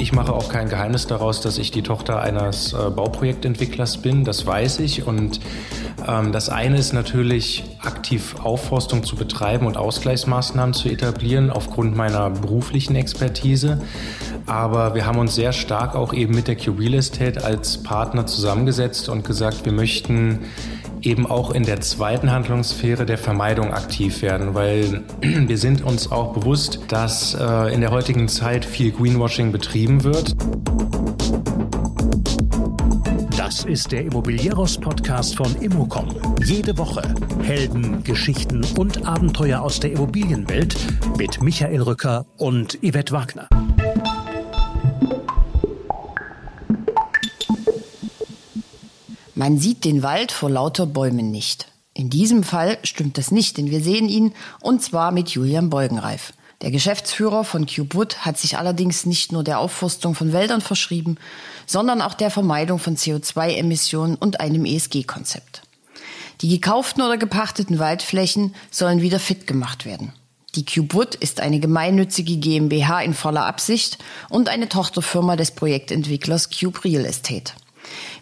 Ich mache auch kein Geheimnis daraus, dass ich die Tochter eines äh, Bauprojektentwicklers bin. Das weiß ich. Und ähm, das eine ist natürlich, aktiv Aufforstung zu betreiben und Ausgleichsmaßnahmen zu etablieren aufgrund meiner beruflichen Expertise. Aber wir haben uns sehr stark auch eben mit der Q Real Estate als Partner zusammengesetzt und gesagt, wir möchten eben auch in der zweiten Handlungssphäre der Vermeidung aktiv werden, weil wir sind uns auch bewusst, dass äh, in der heutigen Zeit viel Greenwashing betrieben wird. Das ist der Immobilieros-Podcast von Immocom. Jede Woche Helden, Geschichten und Abenteuer aus der Immobilienwelt mit Michael Rücker und Yvette Wagner. Man sieht den Wald vor lauter Bäumen nicht. In diesem Fall stimmt das nicht, denn wir sehen ihn, und zwar mit Julian Beugenreif. Der Geschäftsführer von CubeWood hat sich allerdings nicht nur der Aufforstung von Wäldern verschrieben, sondern auch der Vermeidung von CO2-Emissionen und einem ESG-Konzept. Die gekauften oder gepachteten Waldflächen sollen wieder fit gemacht werden. Die CubeWood ist eine gemeinnützige GmbH in voller Absicht und eine Tochterfirma des Projektentwicklers Cube Real Estate.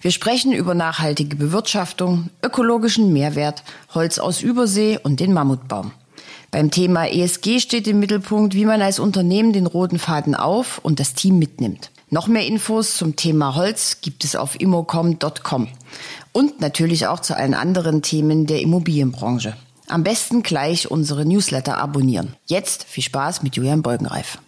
Wir sprechen über nachhaltige Bewirtschaftung, ökologischen Mehrwert, Holz aus Übersee und den Mammutbaum. Beim Thema ESG steht im Mittelpunkt, wie man als Unternehmen den roten Faden auf und das Team mitnimmt. Noch mehr Infos zum Thema Holz gibt es auf immocom.com und natürlich auch zu allen anderen Themen der Immobilienbranche. Am besten gleich unsere Newsletter abonnieren. Jetzt viel Spaß mit Julian Beugenreif.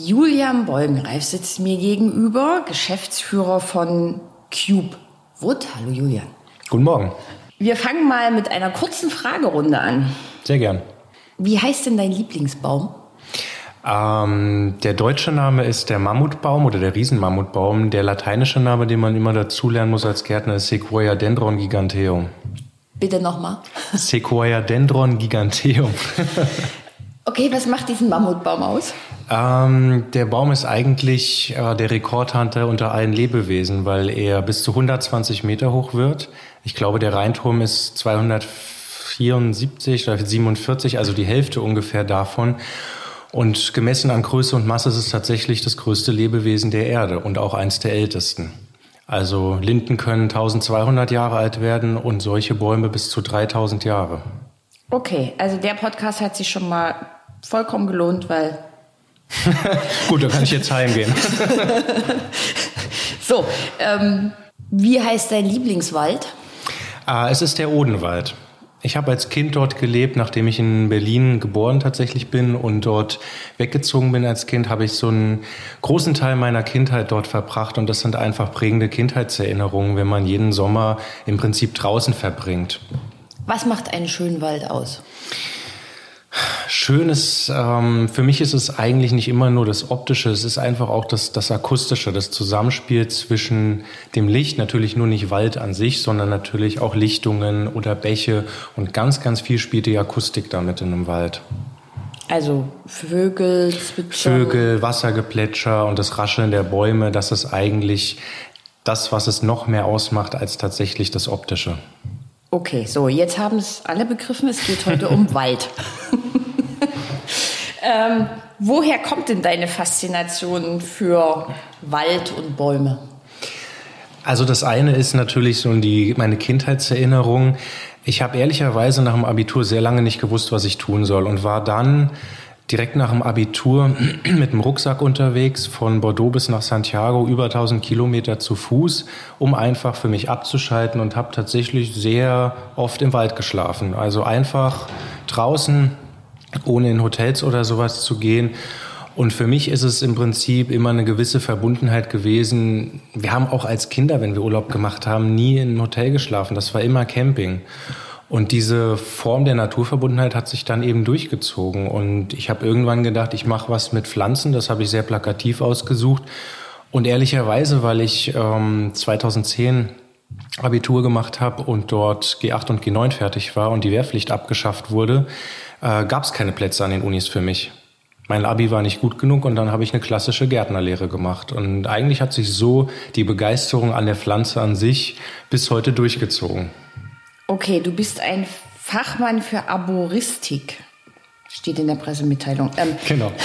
Julian Beugenreif sitzt mir gegenüber, Geschäftsführer von Cube Wood. Hallo Julian. Guten Morgen. Wir fangen mal mit einer kurzen Fragerunde an. Sehr gern. Wie heißt denn dein Lieblingsbaum? Ähm, der deutsche Name ist der Mammutbaum oder der Riesenmammutbaum. Der lateinische Name, den man immer dazulernen muss als Gärtner, ist Sequoia dendron giganteum. Bitte nochmal. Sequoia dendron giganteum. okay, was macht diesen Mammutbaum aus? Ähm, der Baum ist eigentlich äh, der Rekordhunter unter allen Lebewesen, weil er bis zu 120 Meter hoch wird. Ich glaube, der Rheinturm ist 274 oder 47, also die Hälfte ungefähr davon. Und gemessen an Größe und Masse ist es tatsächlich das größte Lebewesen der Erde und auch eins der ältesten. Also Linden können 1200 Jahre alt werden und solche Bäume bis zu 3000 Jahre. Okay, also der Podcast hat sich schon mal vollkommen gelohnt, weil Gut, dann kann ich jetzt heimgehen. so, ähm, wie heißt dein Lieblingswald? Ah, es ist der Odenwald. Ich habe als Kind dort gelebt, nachdem ich in Berlin geboren tatsächlich bin und dort weggezogen bin als Kind, habe ich so einen großen Teil meiner Kindheit dort verbracht und das sind einfach prägende Kindheitserinnerungen, wenn man jeden Sommer im Prinzip draußen verbringt. Was macht einen schönen Wald aus? Schön ist, ähm, für mich ist es eigentlich nicht immer nur das Optische, es ist einfach auch das, das Akustische, das Zusammenspiel zwischen dem Licht, natürlich nur nicht Wald an sich, sondern natürlich auch Lichtungen oder Bäche und ganz, ganz viel spielt die Akustik damit in einem Wald. Also Vögel, Zwitscher. Vögel, Wassergeplätscher und das Rascheln der Bäume, das ist eigentlich das, was es noch mehr ausmacht als tatsächlich das Optische. Okay, so, jetzt haben es alle begriffen, es geht heute um Wald. ähm, woher kommt denn deine Faszination für Wald und Bäume? Also das eine ist natürlich so die, meine Kindheitserinnerung. Ich habe ehrlicherweise nach dem Abitur sehr lange nicht gewusst, was ich tun soll und war dann direkt nach dem Abitur mit dem Rucksack unterwegs von Bordeaux bis nach Santiago, über 1000 Kilometer zu Fuß, um einfach für mich abzuschalten und habe tatsächlich sehr oft im Wald geschlafen. Also einfach draußen, ohne in Hotels oder sowas zu gehen. Und für mich ist es im Prinzip immer eine gewisse Verbundenheit gewesen. Wir haben auch als Kinder, wenn wir Urlaub gemacht haben, nie in einem Hotel geschlafen. Das war immer Camping. Und diese Form der Naturverbundenheit hat sich dann eben durchgezogen. Und ich habe irgendwann gedacht, ich mache was mit Pflanzen. Das habe ich sehr plakativ ausgesucht. Und ehrlicherweise, weil ich ähm, 2010 Abitur gemacht habe und dort G8 und G9 fertig war und die Wehrpflicht abgeschafft wurde, äh, gab es keine Plätze an den Unis für mich. Mein Abi war nicht gut genug und dann habe ich eine klassische Gärtnerlehre gemacht. Und eigentlich hat sich so die Begeisterung an der Pflanze an sich bis heute durchgezogen. Okay, du bist ein Fachmann für Arboristik. Steht in der Pressemitteilung. Ähm, genau.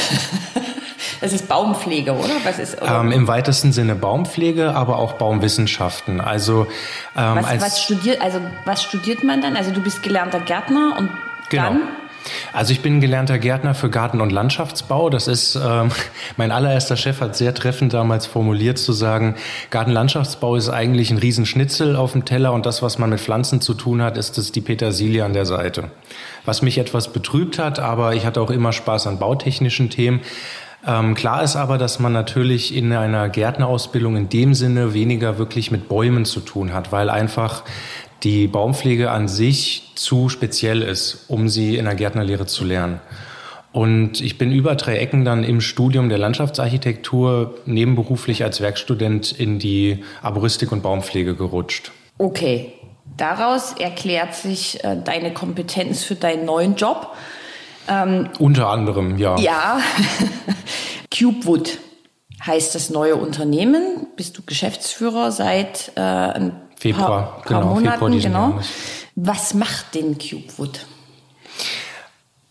Das ist Baumpflege, oder? Was ist? Oder? Ähm, Im weitesten Sinne Baumpflege, aber auch Baumwissenschaften. Also ähm, was, was studiert? Also was studiert man dann? Also du bist gelernter Gärtner und genau. dann? Also ich bin gelernter Gärtner für Garten- und Landschaftsbau. Das ist, ähm, mein allererster Chef hat sehr treffend damals formuliert zu sagen, Gartenlandschaftsbau ist eigentlich ein Riesenschnitzel auf dem Teller und das, was man mit Pflanzen zu tun hat, ist es die Petersilie an der Seite. Was mich etwas betrübt hat, aber ich hatte auch immer Spaß an bautechnischen Themen. Ähm, klar ist aber, dass man natürlich in einer Gärtnerausbildung in dem Sinne weniger wirklich mit Bäumen zu tun hat, weil einfach die Baumpflege an sich zu speziell ist, um sie in der Gärtnerlehre zu lernen. Und ich bin über drei Ecken dann im Studium der Landschaftsarchitektur nebenberuflich als Werkstudent in die Arboristik und Baumpflege gerutscht. Okay, daraus erklärt sich äh, deine Kompetenz für deinen neuen Job. Ähm, Unter anderem, ja. Ja. Cubewood heißt das neue Unternehmen. Bist du Geschäftsführer seit äh, ein Februar, paar, genau, Monaten, Februar genau. Jahres. Was macht den Cubewood?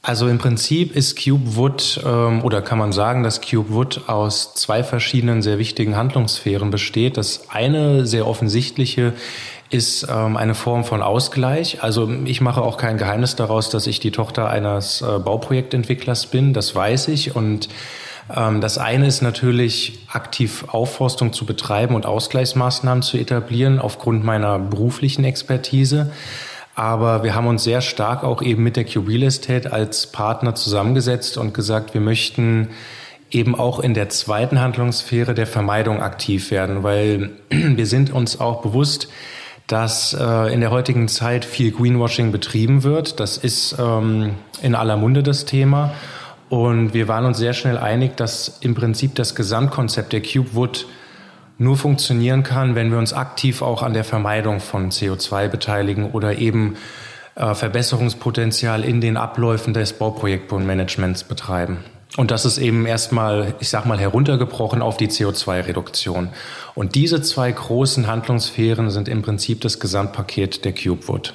Also im Prinzip ist CubeWood ähm, oder kann man sagen, dass CubeWood aus zwei verschiedenen sehr wichtigen Handlungssphären besteht. Das eine sehr offensichtliche ist ähm, eine Form von Ausgleich. Also ich mache auch kein Geheimnis daraus, dass ich die Tochter eines äh, Bauprojektentwicklers bin. Das weiß ich und das eine ist natürlich aktiv Aufforstung zu betreiben und Ausgleichsmaßnahmen zu etablieren aufgrund meiner beruflichen Expertise. Aber wir haben uns sehr stark auch eben mit der Q Real Estate als Partner zusammengesetzt und gesagt, wir möchten eben auch in der zweiten Handlungssphäre der Vermeidung aktiv werden, weil wir sind uns auch bewusst, dass äh, in der heutigen Zeit viel Greenwashing betrieben wird. Das ist ähm, in aller Munde das Thema. Und wir waren uns sehr schnell einig, dass im Prinzip das Gesamtkonzept der Cube Wood nur funktionieren kann, wenn wir uns aktiv auch an der Vermeidung von CO2 beteiligen oder eben äh, Verbesserungspotenzial in den Abläufen des Bauprojektmanagements betreiben. Und das ist eben erstmal, ich sag mal, heruntergebrochen auf die CO2-Reduktion. Und diese zwei großen Handlungssphären sind im Prinzip das Gesamtpaket der CubeWood.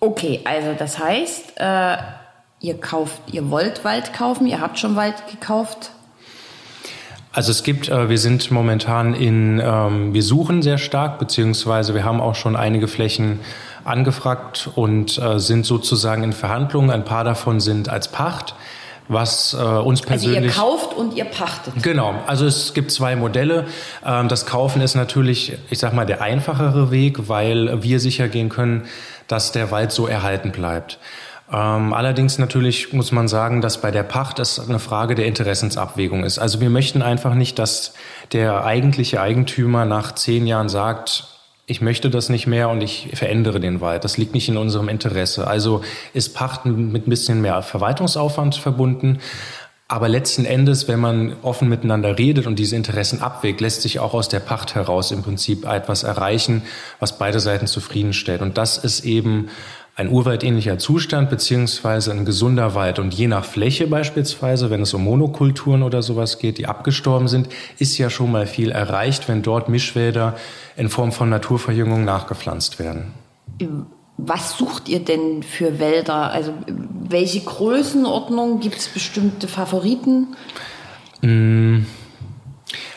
Okay, also das heißt, äh, ihr kauft, ihr wollt Wald kaufen, ihr habt schon Wald gekauft, also es gibt, äh, wir sind momentan in, ähm, wir suchen sehr stark, beziehungsweise wir haben auch schon einige Flächen angefragt und äh, sind sozusagen in Verhandlungen. Ein paar davon sind als Pacht was äh, uns persönlich. Also ihr kauft und ihr pachtet. Genau. Also es gibt zwei Modelle. Ähm, das Kaufen ist natürlich, ich sag mal, der einfachere Weg, weil wir sicher gehen können, dass der Wald so erhalten bleibt. Ähm, allerdings natürlich muss man sagen, dass bei der Pacht es eine Frage der Interessensabwägung ist. Also wir möchten einfach nicht, dass der eigentliche Eigentümer nach zehn Jahren sagt, ich möchte das nicht mehr und ich verändere den Wald. Das liegt nicht in unserem Interesse. Also ist Pachten mit ein bisschen mehr Verwaltungsaufwand verbunden. Aber letzten Endes, wenn man offen miteinander redet und diese Interessen abwägt, lässt sich auch aus der Pacht heraus im Prinzip etwas erreichen, was beide Seiten zufriedenstellt. Und das ist eben ein urwaldähnlicher Zustand beziehungsweise ein gesunder Wald. Und je nach Fläche beispielsweise, wenn es um Monokulturen oder sowas geht, die abgestorben sind, ist ja schon mal viel erreicht, wenn dort Mischwälder in Form von Naturverjüngung nachgepflanzt werden. Was sucht ihr denn für Wälder? Also welche Größenordnung gibt es bestimmte Favoriten? Mm,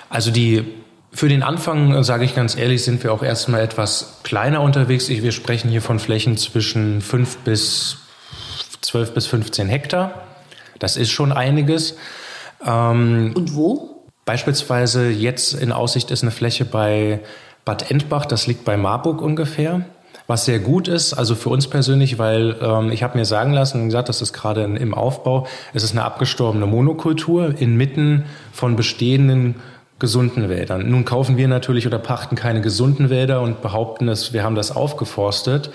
also die für den Anfang, äh, sage ich ganz ehrlich, sind wir auch erstmal etwas kleiner unterwegs. Wir sprechen hier von Flächen zwischen 5 bis 12 bis 15 Hektar. Das ist schon einiges. Ähm, Und wo? Beispielsweise jetzt in Aussicht ist eine Fläche bei Bad Endbach, das liegt bei Marburg ungefähr. Was sehr gut ist, also für uns persönlich, weil ähm, ich habe mir sagen lassen, gesagt, das ist gerade im Aufbau, es ist eine abgestorbene Monokultur inmitten von bestehenden gesunden Wäldern. Nun kaufen wir natürlich oder pachten keine gesunden Wälder und behaupten, dass wir haben das aufgeforstet,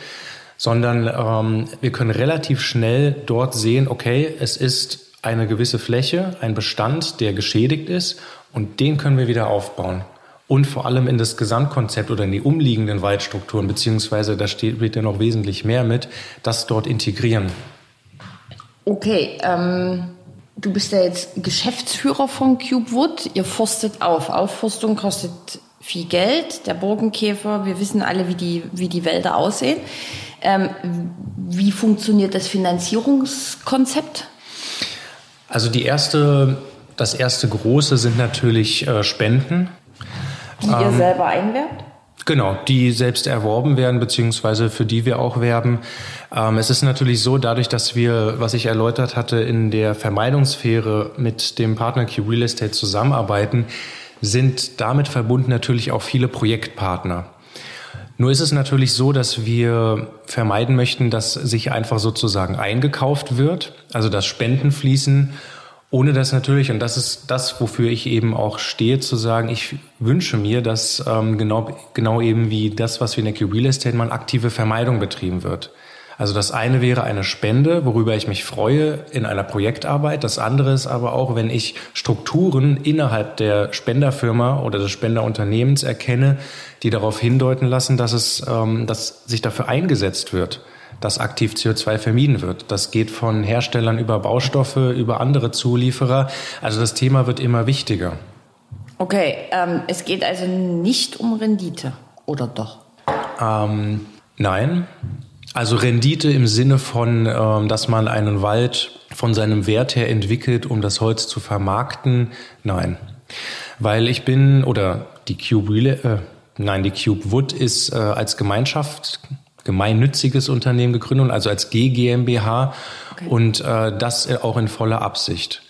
sondern ähm, wir können relativ schnell dort sehen, okay, es ist eine gewisse Fläche, ein Bestand, der geschädigt ist und den können wir wieder aufbauen. Und vor allem in das Gesamtkonzept oder in die umliegenden Waldstrukturen, beziehungsweise da steht ja noch wesentlich mehr mit, das dort integrieren. Okay, ähm, Du bist ja jetzt Geschäftsführer von CubeWood. Ihr forstet auf. Aufforstung kostet viel Geld. Der Burgenkäfer, wir wissen alle, wie die, wie die Wälder aussehen. Ähm, wie funktioniert das Finanzierungskonzept? Also die erste, das erste große sind natürlich äh, Spenden. Die ihr ähm, selber einwerbt? Genau, die selbst erworben werden, beziehungsweise für die wir auch werben. Ähm, es ist natürlich so, dadurch, dass wir, was ich erläutert hatte, in der Vermeidungssphäre mit dem Partner Q Real Estate zusammenarbeiten, sind damit verbunden natürlich auch viele Projektpartner. Nur ist es natürlich so, dass wir vermeiden möchten, dass sich einfach sozusagen eingekauft wird, also dass Spenden fließen ohne das natürlich, und das ist das, wofür ich eben auch stehe, zu sagen, ich wünsche mir, dass ähm, genau, genau eben wie das, was wir in der Q Real Estate mal aktive Vermeidung betrieben wird. Also das eine wäre eine Spende, worüber ich mich freue in einer Projektarbeit. Das andere ist aber auch, wenn ich Strukturen innerhalb der Spenderfirma oder des Spenderunternehmens erkenne, die darauf hindeuten lassen, dass es, ähm, dass sich dafür eingesetzt wird dass aktiv CO2 vermieden wird. Das geht von Herstellern über Baustoffe, über andere Zulieferer. Also das Thema wird immer wichtiger. Okay, ähm, es geht also nicht um Rendite, oder doch? Ähm, nein. Also Rendite im Sinne von, ähm, dass man einen Wald von seinem Wert her entwickelt, um das Holz zu vermarkten, nein. Weil ich bin, oder die Cube, äh, nein, die Cube Wood ist äh, als Gemeinschaft gemeinnütziges Unternehmen gegründet, also als GGMBH okay. und äh, das auch in voller Absicht.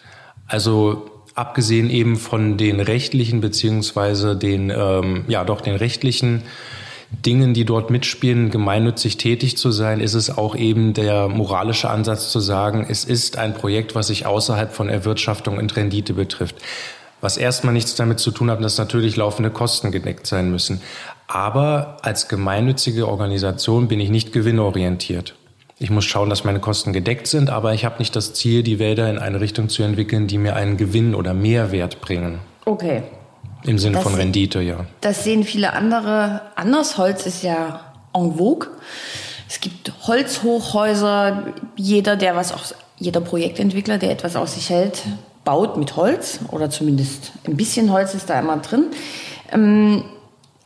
Also abgesehen eben von den rechtlichen beziehungsweise den ähm, ja doch den rechtlichen Dingen, die dort mitspielen, gemeinnützig tätig zu sein, ist es auch eben der moralische Ansatz zu sagen, es ist ein Projekt, was sich außerhalb von Erwirtschaftung und Rendite betrifft. Was erstmal nichts damit zu tun hat, dass natürlich laufende Kosten gedeckt sein müssen. Aber als gemeinnützige Organisation bin ich nicht gewinnorientiert. Ich muss schauen, dass meine Kosten gedeckt sind, aber ich habe nicht das Ziel, die Wälder in eine Richtung zu entwickeln, die mir einen Gewinn oder Mehrwert bringen. Okay. Im Sinne das von Rendite, ja. Das sehen viele andere anders. Holz ist ja en vogue. Es gibt Holzhochhäuser. Jeder, der was auch, jeder Projektentwickler, der etwas aus sich hält, baut mit Holz oder zumindest ein bisschen Holz ist da immer drin. Ähm,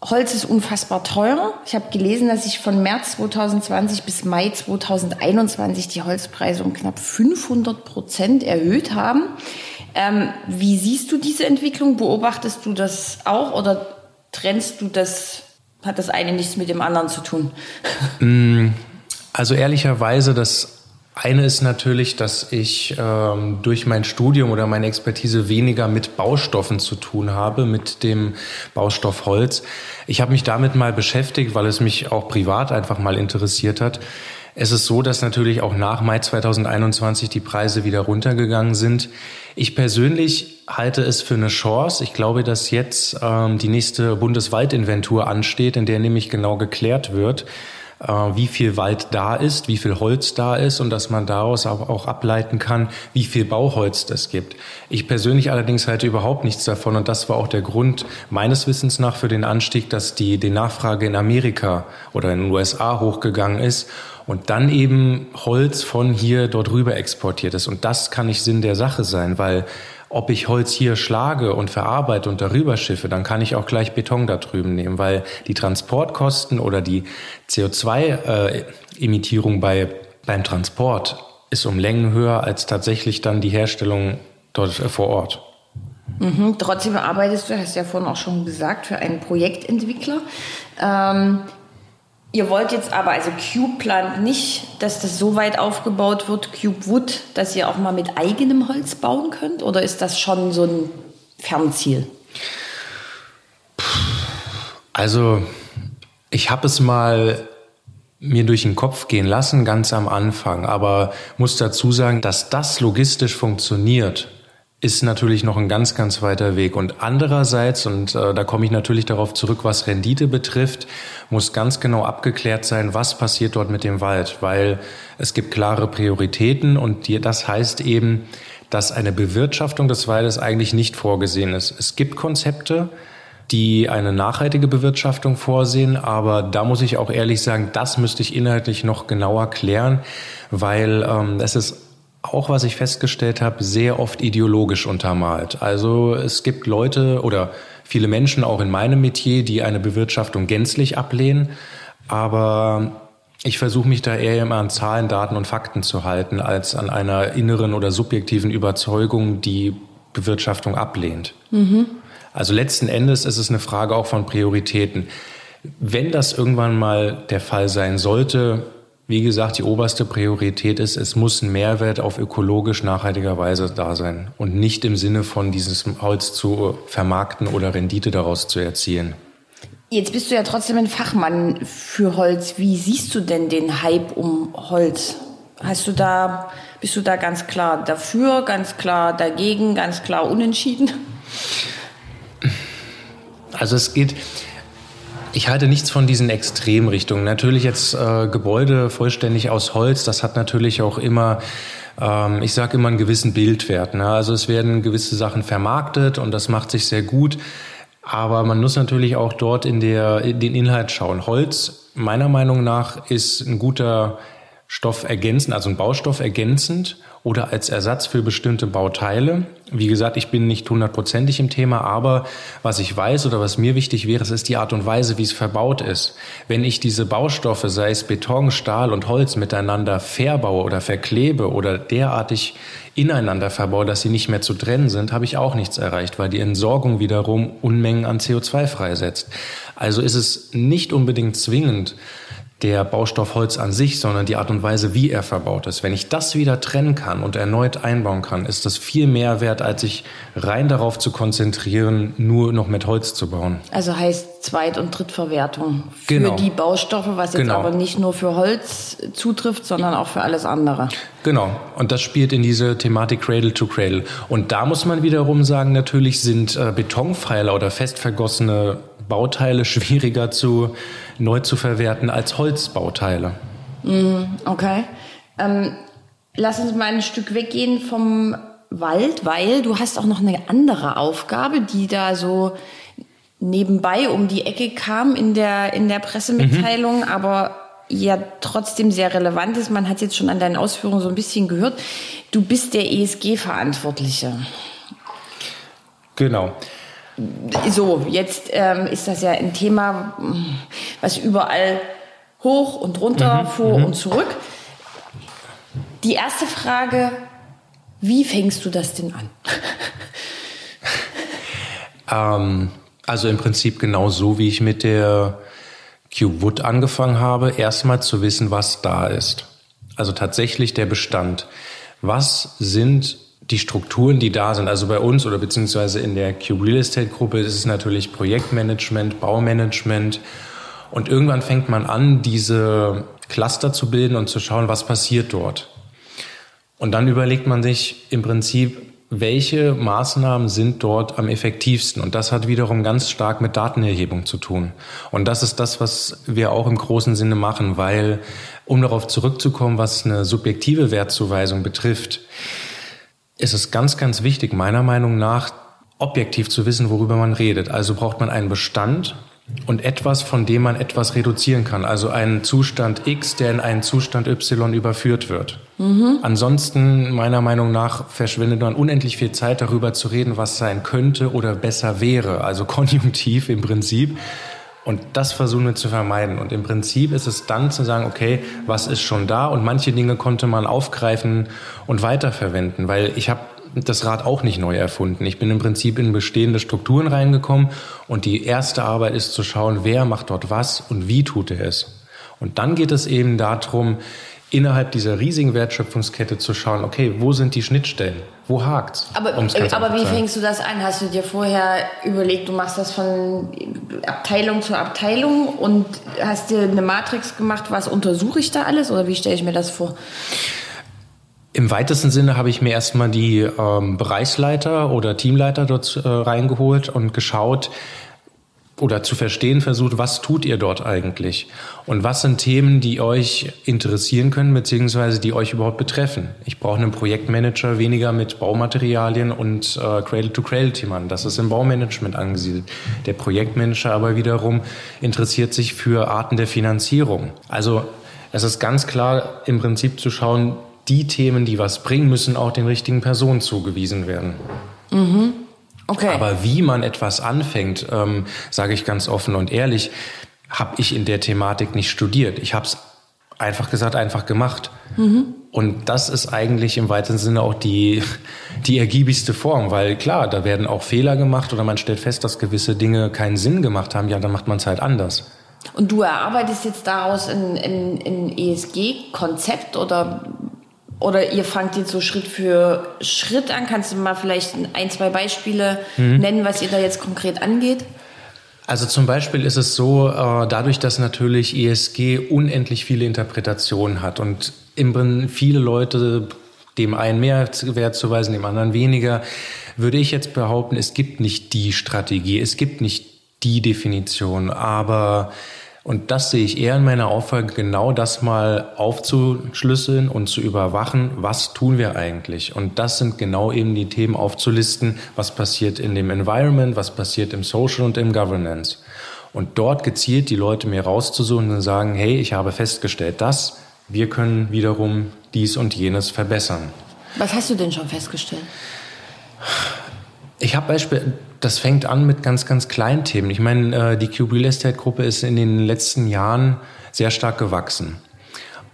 Holz ist unfassbar teuer. Ich habe gelesen, dass sich von März 2020 bis Mai 2021 die Holzpreise um knapp 500 Prozent erhöht haben. Ähm, wie siehst du diese Entwicklung? Beobachtest du das auch oder trennst du das? Hat das eine nichts mit dem anderen zu tun? Mm, also ehrlicherweise, das eine ist natürlich, dass ich ähm, durch mein Studium oder meine Expertise weniger mit Baustoffen zu tun habe, mit dem Baustoff Holz. Ich habe mich damit mal beschäftigt, weil es mich auch privat einfach mal interessiert hat. Es ist so, dass natürlich auch nach Mai 2021 die Preise wieder runtergegangen sind. Ich persönlich halte es für eine Chance. Ich glaube, dass jetzt ähm, die nächste Bundeswaldinventur ansteht, in der nämlich genau geklärt wird, wie viel Wald da ist, wie viel Holz da ist und dass man daraus auch, ableiten kann, wie viel Bauholz es gibt. Ich persönlich allerdings halte überhaupt nichts davon und das war auch der Grund meines Wissens nach für den Anstieg, dass die, die Nachfrage in Amerika oder in den USA hochgegangen ist und dann eben Holz von hier dort rüber exportiert ist. Und das kann nicht Sinn der Sache sein, weil ob ich Holz hier schlage und verarbeite und darüber schiffe, dann kann ich auch gleich Beton da drüben nehmen, weil die Transportkosten oder die CO2-Emittierung äh, bei, beim Transport ist um Längen höher als tatsächlich dann die Herstellung dort äh, vor Ort. Mhm, trotzdem arbeitest du, hast ja vorhin auch schon gesagt, für einen Projektentwickler. Ähm, Ihr wollt jetzt aber, also Cube plant nicht, dass das so weit aufgebaut wird, Cube Wood, dass ihr auch mal mit eigenem Holz bauen könnt? Oder ist das schon so ein Fernziel? Also, ich habe es mal mir durch den Kopf gehen lassen, ganz am Anfang, aber muss dazu sagen, dass das logistisch funktioniert, ist natürlich noch ein ganz, ganz weiter Weg. Und andererseits, und äh, da komme ich natürlich darauf zurück, was Rendite betrifft, muss ganz genau abgeklärt sein, was passiert dort mit dem Wald, weil es gibt klare Prioritäten und die, das heißt eben, dass eine Bewirtschaftung des Waldes eigentlich nicht vorgesehen ist. Es gibt Konzepte, die eine nachhaltige Bewirtschaftung vorsehen, aber da muss ich auch ehrlich sagen, das müsste ich inhaltlich noch genauer klären, weil ähm, das ist auch was ich festgestellt habe, sehr oft ideologisch untermalt. Also es gibt Leute oder viele Menschen auch in meinem Metier, die eine Bewirtschaftung gänzlich ablehnen, aber Ich versuche mich da eher immer an Zahlen, Daten und Fakten zu halten, als an einer inneren oder subjektiven Überzeugung, die Bewirtschaftung ablehnt. Mhm. Also letzten Endes ist es eine Frage auch von Prioritäten. Wenn das irgendwann mal der Fall sein sollte, wie gesagt, die oberste Priorität ist, es muss ein Mehrwert auf ökologisch nachhaltiger Weise da sein und nicht im Sinne von dieses Holz zu vermarkten oder Rendite daraus zu erzielen. Jetzt bist du ja trotzdem ein Fachmann für Holz. Wie siehst du denn den Hype um Holz? Hast du da, bist du da ganz klar dafür, ganz klar dagegen, ganz klar unentschieden? Also es geht, ich halte nichts von diesen Extremrichtungen. Natürlich jetzt äh, Gebäude vollständig aus Holz, das hat natürlich auch immer ähm, ich sage immer einen gewissen Bildwert. Ne? Also es werden gewisse Sachen vermarktet und das macht sich sehr gut. Aber man muss natürlich auch dort in, der, in den Inhalt schauen. Holz, meiner Meinung nach, ist ein guter Stoff ergänzend, also ein Baustoff ergänzend oder als Ersatz für bestimmte Bauteile. Wie gesagt, ich bin nicht hundertprozentig im Thema, aber was ich weiß oder was mir wichtig wäre, ist die Art und Weise, wie es verbaut ist. Wenn ich diese Baustoffe, sei es Beton, Stahl und Holz, miteinander verbaue oder verklebe oder derartig ineinander verbaue, dass sie nicht mehr zu trennen sind, habe ich auch nichts erreicht, weil die Entsorgung wiederum Unmengen an CO2 freisetzt. Also ist es nicht unbedingt zwingend, der Baustoff Holz an sich, sondern die Art und Weise, wie er verbaut ist. Wenn ich das wieder trennen kann und erneut einbauen kann, ist das viel mehr wert, als sich rein darauf zu konzentrieren, nur noch mit Holz zu bauen. Also heißt Zweit- und Drittverwertung für genau. die Baustoffe, was jetzt genau. aber nicht nur für Holz zutrifft, sondern auch für alles andere. Genau. Und das spielt in diese Thematik Cradle to Cradle. Und da muss man wiederum sagen, natürlich sind äh, Betonpfeiler oder fest vergossene Bauteile schwieriger zu neu zu verwerten als Holzbauteile. Mhm, okay. Ähm, lass uns mal ein Stück weggehen vom Wald, weil du hast auch noch eine andere Aufgabe, die da so nebenbei um die Ecke kam in der, in der Pressemitteilung, mhm. aber ja trotzdem sehr relevant ist. Man hat jetzt schon an deinen Ausführungen so ein bisschen gehört. Du bist der ESG-Verantwortliche. Genau. So, jetzt ähm, ist das ja ein Thema, was überall hoch und runter, mhm, vor mhm. und zurück. Die erste Frage, wie fängst du das denn an? ähm, also im Prinzip genau so, wie ich mit der Cube Wood angefangen habe, erstmal zu wissen, was da ist. Also tatsächlich der Bestand. Was sind die Strukturen, die da sind. Also bei uns oder beziehungsweise in der Cube Real Estate Gruppe ist es natürlich Projektmanagement, Baumanagement. Und irgendwann fängt man an, diese Cluster zu bilden und zu schauen, was passiert dort. Und dann überlegt man sich im Prinzip, welche Maßnahmen sind dort am effektivsten? Und das hat wiederum ganz stark mit Datenerhebung zu tun. Und das ist das, was wir auch im großen Sinne machen, weil, um darauf zurückzukommen, was eine subjektive Wertzuweisung betrifft, ist es ganz, ganz wichtig, meiner Meinung nach, objektiv zu wissen, worüber man redet. Also braucht man einen Bestand und etwas, von dem man etwas reduzieren kann. Also einen Zustand X, der in einen Zustand Y überführt wird. Mhm. Ansonsten, meiner Meinung nach, verschwendet man unendlich viel Zeit darüber zu reden, was sein könnte oder besser wäre. Also konjunktiv im Prinzip. Und das versuchen wir zu vermeiden. Und im Prinzip ist es dann zu sagen, okay, was ist schon da? Und manche Dinge konnte man aufgreifen und weiterverwenden, weil ich habe das Rad auch nicht neu erfunden. Ich bin im Prinzip in bestehende Strukturen reingekommen und die erste Arbeit ist zu schauen, wer macht dort was und wie tut er es. Und dann geht es eben darum, innerhalb dieser riesigen Wertschöpfungskette zu schauen, okay, wo sind die Schnittstellen? Wo hakt's? Aber, äh, aber wie fängst du das an? Hast du dir vorher überlegt, du machst das von Abteilung zu Abteilung und hast dir eine Matrix gemacht, was untersuche ich da alles oder wie stelle ich mir das vor? Im weitesten Sinne habe ich mir erstmal die ähm, Bereichsleiter oder Teamleiter dort äh, reingeholt und geschaut, oder zu verstehen versucht, was tut ihr dort eigentlich? Und was sind Themen, die euch interessieren können, beziehungsweise die euch überhaupt betreffen? Ich brauche einen Projektmanager weniger mit Baumaterialien und äh, Cradle-to-Cradle-Themen. Das ist im Baumanagement angesiedelt. Der Projektmanager aber wiederum interessiert sich für Arten der Finanzierung. Also es ist ganz klar im Prinzip zu schauen, die Themen, die was bringen, müssen auch den richtigen Personen zugewiesen werden. Mhm. Okay. Aber wie man etwas anfängt, ähm, sage ich ganz offen und ehrlich, habe ich in der Thematik nicht studiert. Ich habe es einfach gesagt, einfach gemacht. Mhm. Und das ist eigentlich im weitesten Sinne auch die, die ergiebigste Form, weil klar, da werden auch Fehler gemacht oder man stellt fest, dass gewisse Dinge keinen Sinn gemacht haben, ja, dann macht man es halt anders. Und du erarbeitest jetzt daraus ein, ein, ein ESG-Konzept oder, oder ihr fangt jetzt so Schritt für Schritt an? Kannst du mal vielleicht ein, zwei Beispiele mhm. nennen, was ihr da jetzt konkret angeht? Also zum Beispiel ist es so, äh, dadurch, dass natürlich ESG unendlich viele Interpretationen hat und im viele Leute dem einen mehr Wert zuweisen, dem anderen weniger, würde ich jetzt behaupten, es gibt nicht die Strategie, es gibt nicht die Definition, aber und das sehe ich eher in meiner Aufgabe, genau das mal aufzuschlüsseln und zu überwachen, was tun wir eigentlich. Und das sind genau eben die Themen aufzulisten, was passiert in dem Environment, was passiert im Social und im Governance. Und dort gezielt die Leute mir rauszusuchen und sagen, hey, ich habe festgestellt das, wir können wiederum dies und jenes verbessern. Was hast du denn schon festgestellt? Ich habe Beispiel, das fängt an mit ganz, ganz kleinen Themen. Ich meine, äh, die Cube Real Estate Gruppe ist in den letzten Jahren sehr stark gewachsen.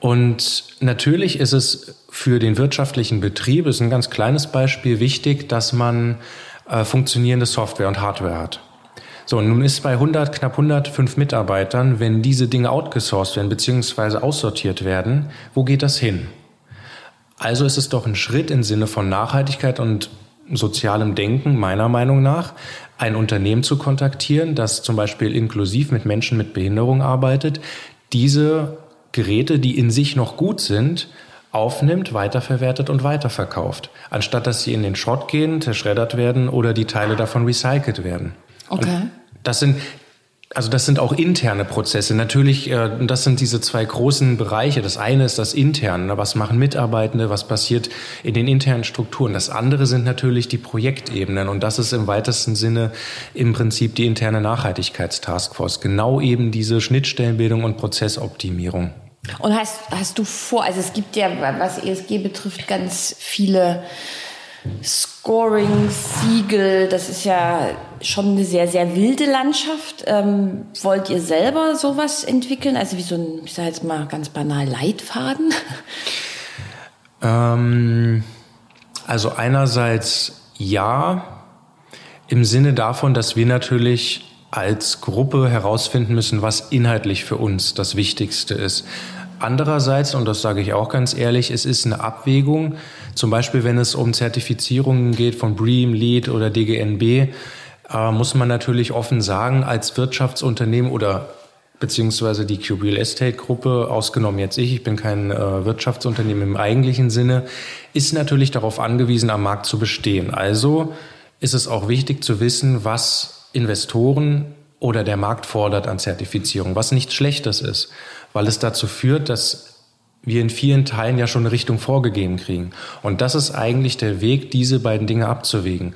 Und natürlich ist es für den wirtschaftlichen Betrieb, ist ein ganz kleines Beispiel, wichtig, dass man äh, funktionierende Software und Hardware hat. So, nun ist bei 100, knapp 105 Mitarbeitern, wenn diese Dinge outgesourced werden beziehungsweise aussortiert werden, wo geht das hin? Also ist es doch ein Schritt im Sinne von Nachhaltigkeit und sozialem Denken, meiner Meinung nach, ein Unternehmen zu kontaktieren, das zum Beispiel inklusiv mit Menschen mit Behinderung arbeitet, diese Geräte, die in sich noch gut sind, aufnimmt, weiterverwertet und weiterverkauft, anstatt dass sie in den Schrott gehen, zerschreddert werden oder die Teile davon recycelt werden. Okay. Und das sind also das sind auch interne Prozesse. Natürlich, äh, das sind diese zwei großen Bereiche. Das eine ist das Interne. Was machen Mitarbeitende? Was passiert in den internen Strukturen? Das andere sind natürlich die Projektebenen. Und das ist im weitesten Sinne im Prinzip die interne Nachhaltigkeitstaskforce. Genau eben diese Schnittstellenbildung und Prozessoptimierung. Und hast, hast du vor, also es gibt ja, was ESG betrifft, ganz viele Scoring, Siegel, das ist ja schon eine sehr, sehr wilde Landschaft. Ähm, wollt ihr selber sowas entwickeln? Also wie so ein, ich sage jetzt mal ganz banal, Leitfaden? Ähm, also einerseits ja, im Sinne davon, dass wir natürlich als Gruppe herausfinden müssen, was inhaltlich für uns das Wichtigste ist. Andererseits, und das sage ich auch ganz ehrlich, es ist eine Abwägung, zum Beispiel wenn es um Zertifizierungen geht von BREEAM, LEED oder DGNB, äh, muss man natürlich offen sagen, als Wirtschaftsunternehmen oder beziehungsweise die Cube Real Estate Gruppe, ausgenommen jetzt ich, ich bin kein äh, Wirtschaftsunternehmen im eigentlichen Sinne, ist natürlich darauf angewiesen, am Markt zu bestehen. Also ist es auch wichtig zu wissen, was Investoren oder der Markt fordert an Zertifizierung, was nichts Schlechtes ist weil es dazu führt, dass wir in vielen Teilen ja schon eine Richtung vorgegeben kriegen. Und das ist eigentlich der Weg, diese beiden Dinge abzuwägen.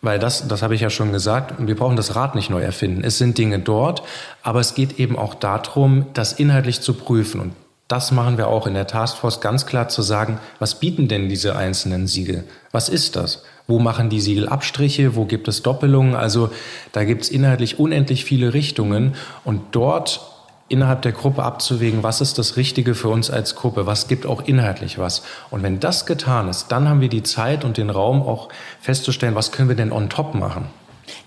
Weil das, das habe ich ja schon gesagt, wir brauchen das Rad nicht neu erfinden. Es sind Dinge dort, aber es geht eben auch darum, das inhaltlich zu prüfen. Und das machen wir auch in der Taskforce ganz klar zu sagen, was bieten denn diese einzelnen Siegel? Was ist das? Wo machen die Siegel Abstriche? Wo gibt es Doppelungen? Also da gibt es inhaltlich unendlich viele Richtungen. Und dort innerhalb der Gruppe abzuwägen, was ist das Richtige für uns als Gruppe, was gibt auch inhaltlich was. Und wenn das getan ist, dann haben wir die Zeit und den Raum auch festzustellen, was können wir denn on top machen.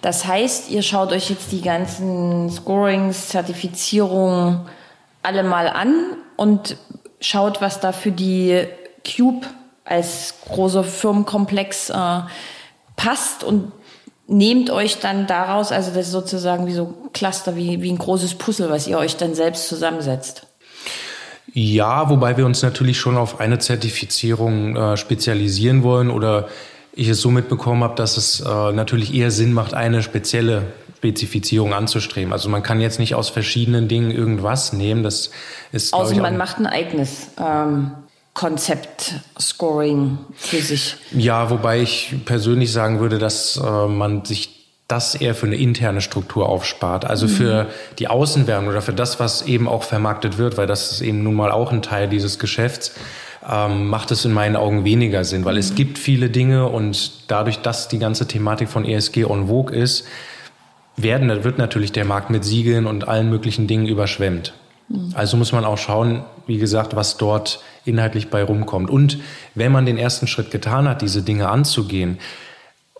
Das heißt, ihr schaut euch jetzt die ganzen Scorings, Zertifizierungen alle mal an und schaut, was da für die Cube als großer Firmenkomplex äh, passt und nehmt euch dann daraus, also das ist sozusagen wie so Cluster, wie, wie ein großes Puzzle, was ihr euch dann selbst zusammensetzt. Ja, wobei wir uns natürlich schon auf eine Zertifizierung äh, spezialisieren wollen oder ich es so mitbekommen habe, dass es äh, natürlich eher Sinn macht, eine spezielle Spezifizierung anzustreben. Also man kann jetzt nicht aus verschiedenen Dingen irgendwas nehmen. Das ist Außer man macht ein eigenes ähm, Konzept-Scoring für sich. Ja, wobei ich persönlich sagen würde, dass äh, man sich das eher für eine interne Struktur aufspart. Also mhm. für die Außenwerbung oder für das, was eben auch vermarktet wird, weil das ist eben nun mal auch ein Teil dieses Geschäfts, ähm, macht es in meinen Augen weniger Sinn, weil mhm. es gibt viele Dinge und dadurch, dass die ganze Thematik von ESG on vogue ist, werden, wird natürlich der Markt mit Siegeln und allen möglichen Dingen überschwemmt. Also muss man auch schauen, wie gesagt, was dort inhaltlich bei rumkommt. Und wenn man den ersten Schritt getan hat, diese Dinge anzugehen,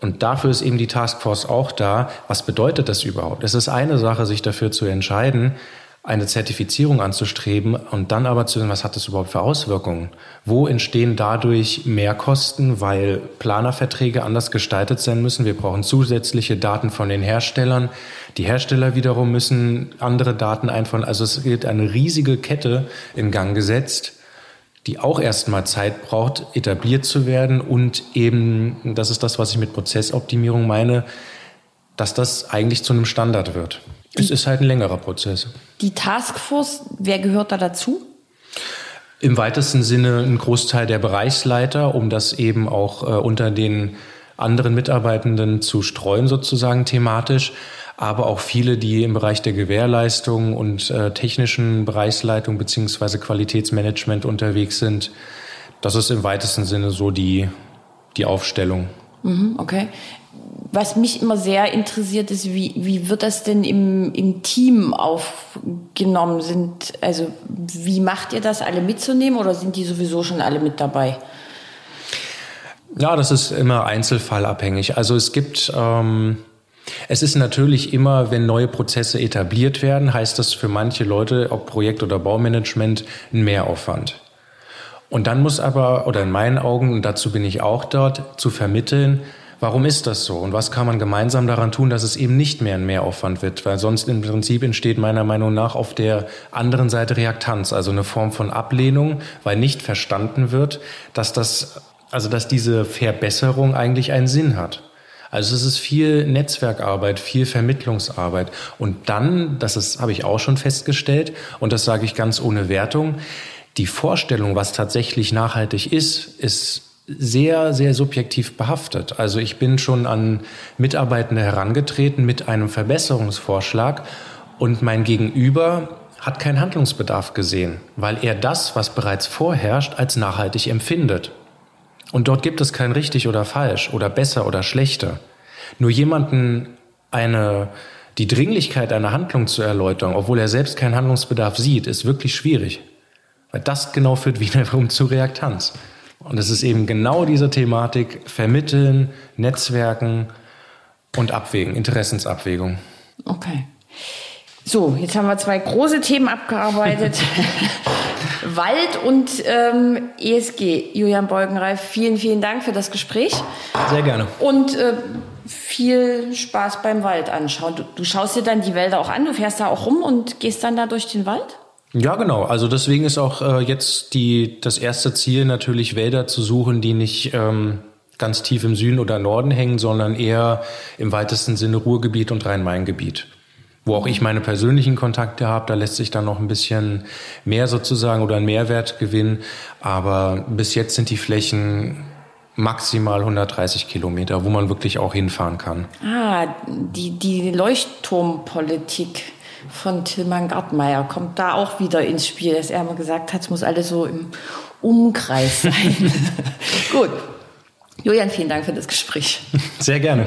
und dafür ist eben die Taskforce auch da. Was bedeutet das überhaupt? Es ist eine Sache, sich dafür zu entscheiden, eine Zertifizierung anzustreben und dann aber zu sehen, was hat das überhaupt für Auswirkungen? Wo entstehen dadurch Mehrkosten, weil Planerverträge anders gestaltet sein müssen? Wir brauchen zusätzliche Daten von den Herstellern. Die Hersteller wiederum müssen andere Daten einfahren. Also es wird eine riesige Kette in Gang gesetzt, die auch erstmal Zeit braucht, etabliert zu werden und eben, das ist das, was ich mit Prozessoptimierung meine, dass das eigentlich zu einem Standard wird. Es ist halt ein längerer Prozess. Die Taskforce, wer gehört da dazu? Im weitesten Sinne ein Großteil der Bereichsleiter, um das eben auch äh, unter den anderen Mitarbeitenden zu streuen, sozusagen thematisch. Aber auch viele, die im Bereich der Gewährleistung und äh, technischen Bereichsleitung beziehungsweise Qualitätsmanagement unterwegs sind. Das ist im weitesten Sinne so die, die Aufstellung. Mhm, okay was mich immer sehr interessiert ist, wie, wie wird das denn im, im Team aufgenommen? Sind, also, wie macht ihr das, alle mitzunehmen oder sind die sowieso schon alle mit dabei? Ja, das ist immer einzelfallabhängig. Also es gibt, ähm, es ist natürlich immer, wenn neue Prozesse etabliert werden, heißt das für manche Leute, ob Projekt- oder Baumanagement, ein Mehraufwand. Und dann muss aber, oder in meinen Augen, und dazu bin ich auch dort, zu vermitteln, Warum ist das so? Und was kann man gemeinsam daran tun, dass es eben nicht mehr ein Mehraufwand wird? Weil sonst im Prinzip entsteht meiner Meinung nach auf der anderen Seite Reaktanz, also eine Form von Ablehnung, weil nicht verstanden wird, dass das, also dass diese Verbesserung eigentlich einen Sinn hat. Also es ist viel Netzwerkarbeit, viel Vermittlungsarbeit. Und dann, das ist, habe ich auch schon festgestellt, und das sage ich ganz ohne Wertung, die Vorstellung, was tatsächlich nachhaltig ist, ist sehr, sehr subjektiv behaftet. Also ich bin schon an Mitarbeitende herangetreten mit einem Verbesserungsvorschlag und mein Gegenüber hat keinen Handlungsbedarf gesehen, weil er das, was bereits vorherrscht, als nachhaltig empfindet. Und dort gibt es kein richtig oder falsch oder besser oder schlechter. Nur jemanden eine, die Dringlichkeit einer Handlung zu erläutern, obwohl er selbst keinen Handlungsbedarf sieht, ist wirklich schwierig. Weil das genau führt wiederum zu Reaktanz. Und es ist eben genau diese Thematik, vermitteln, Netzwerken und abwägen, Interessensabwägung. Okay. So, jetzt haben wir zwei große Themen abgearbeitet. Wald und ähm, ESG. Julian Beugenreif, vielen, vielen Dank für das Gespräch. Sehr gerne. Und äh, viel Spaß beim Wald anschauen. Du, du schaust dir dann die Wälder auch an, du fährst da auch rum und gehst dann da durch den Wald? Ja, genau. Also deswegen ist auch äh, jetzt die, das erste Ziel natürlich Wälder zu suchen, die nicht ähm, ganz tief im Süden oder Norden hängen, sondern eher im weitesten Sinne Ruhrgebiet und Rhein-Main-Gebiet. Wo auch ich meine persönlichen Kontakte habe, da lässt sich dann noch ein bisschen mehr sozusagen oder ein Mehrwert gewinnen. Aber bis jetzt sind die Flächen maximal 130 Kilometer, wo man wirklich auch hinfahren kann. Ah, die, die Leuchtturmpolitik von Tilman Gartmeier kommt da auch wieder ins Spiel, dass er mal gesagt hat, es muss alles so im Umkreis sein. Gut. Julian, vielen Dank für das Gespräch. Sehr gerne.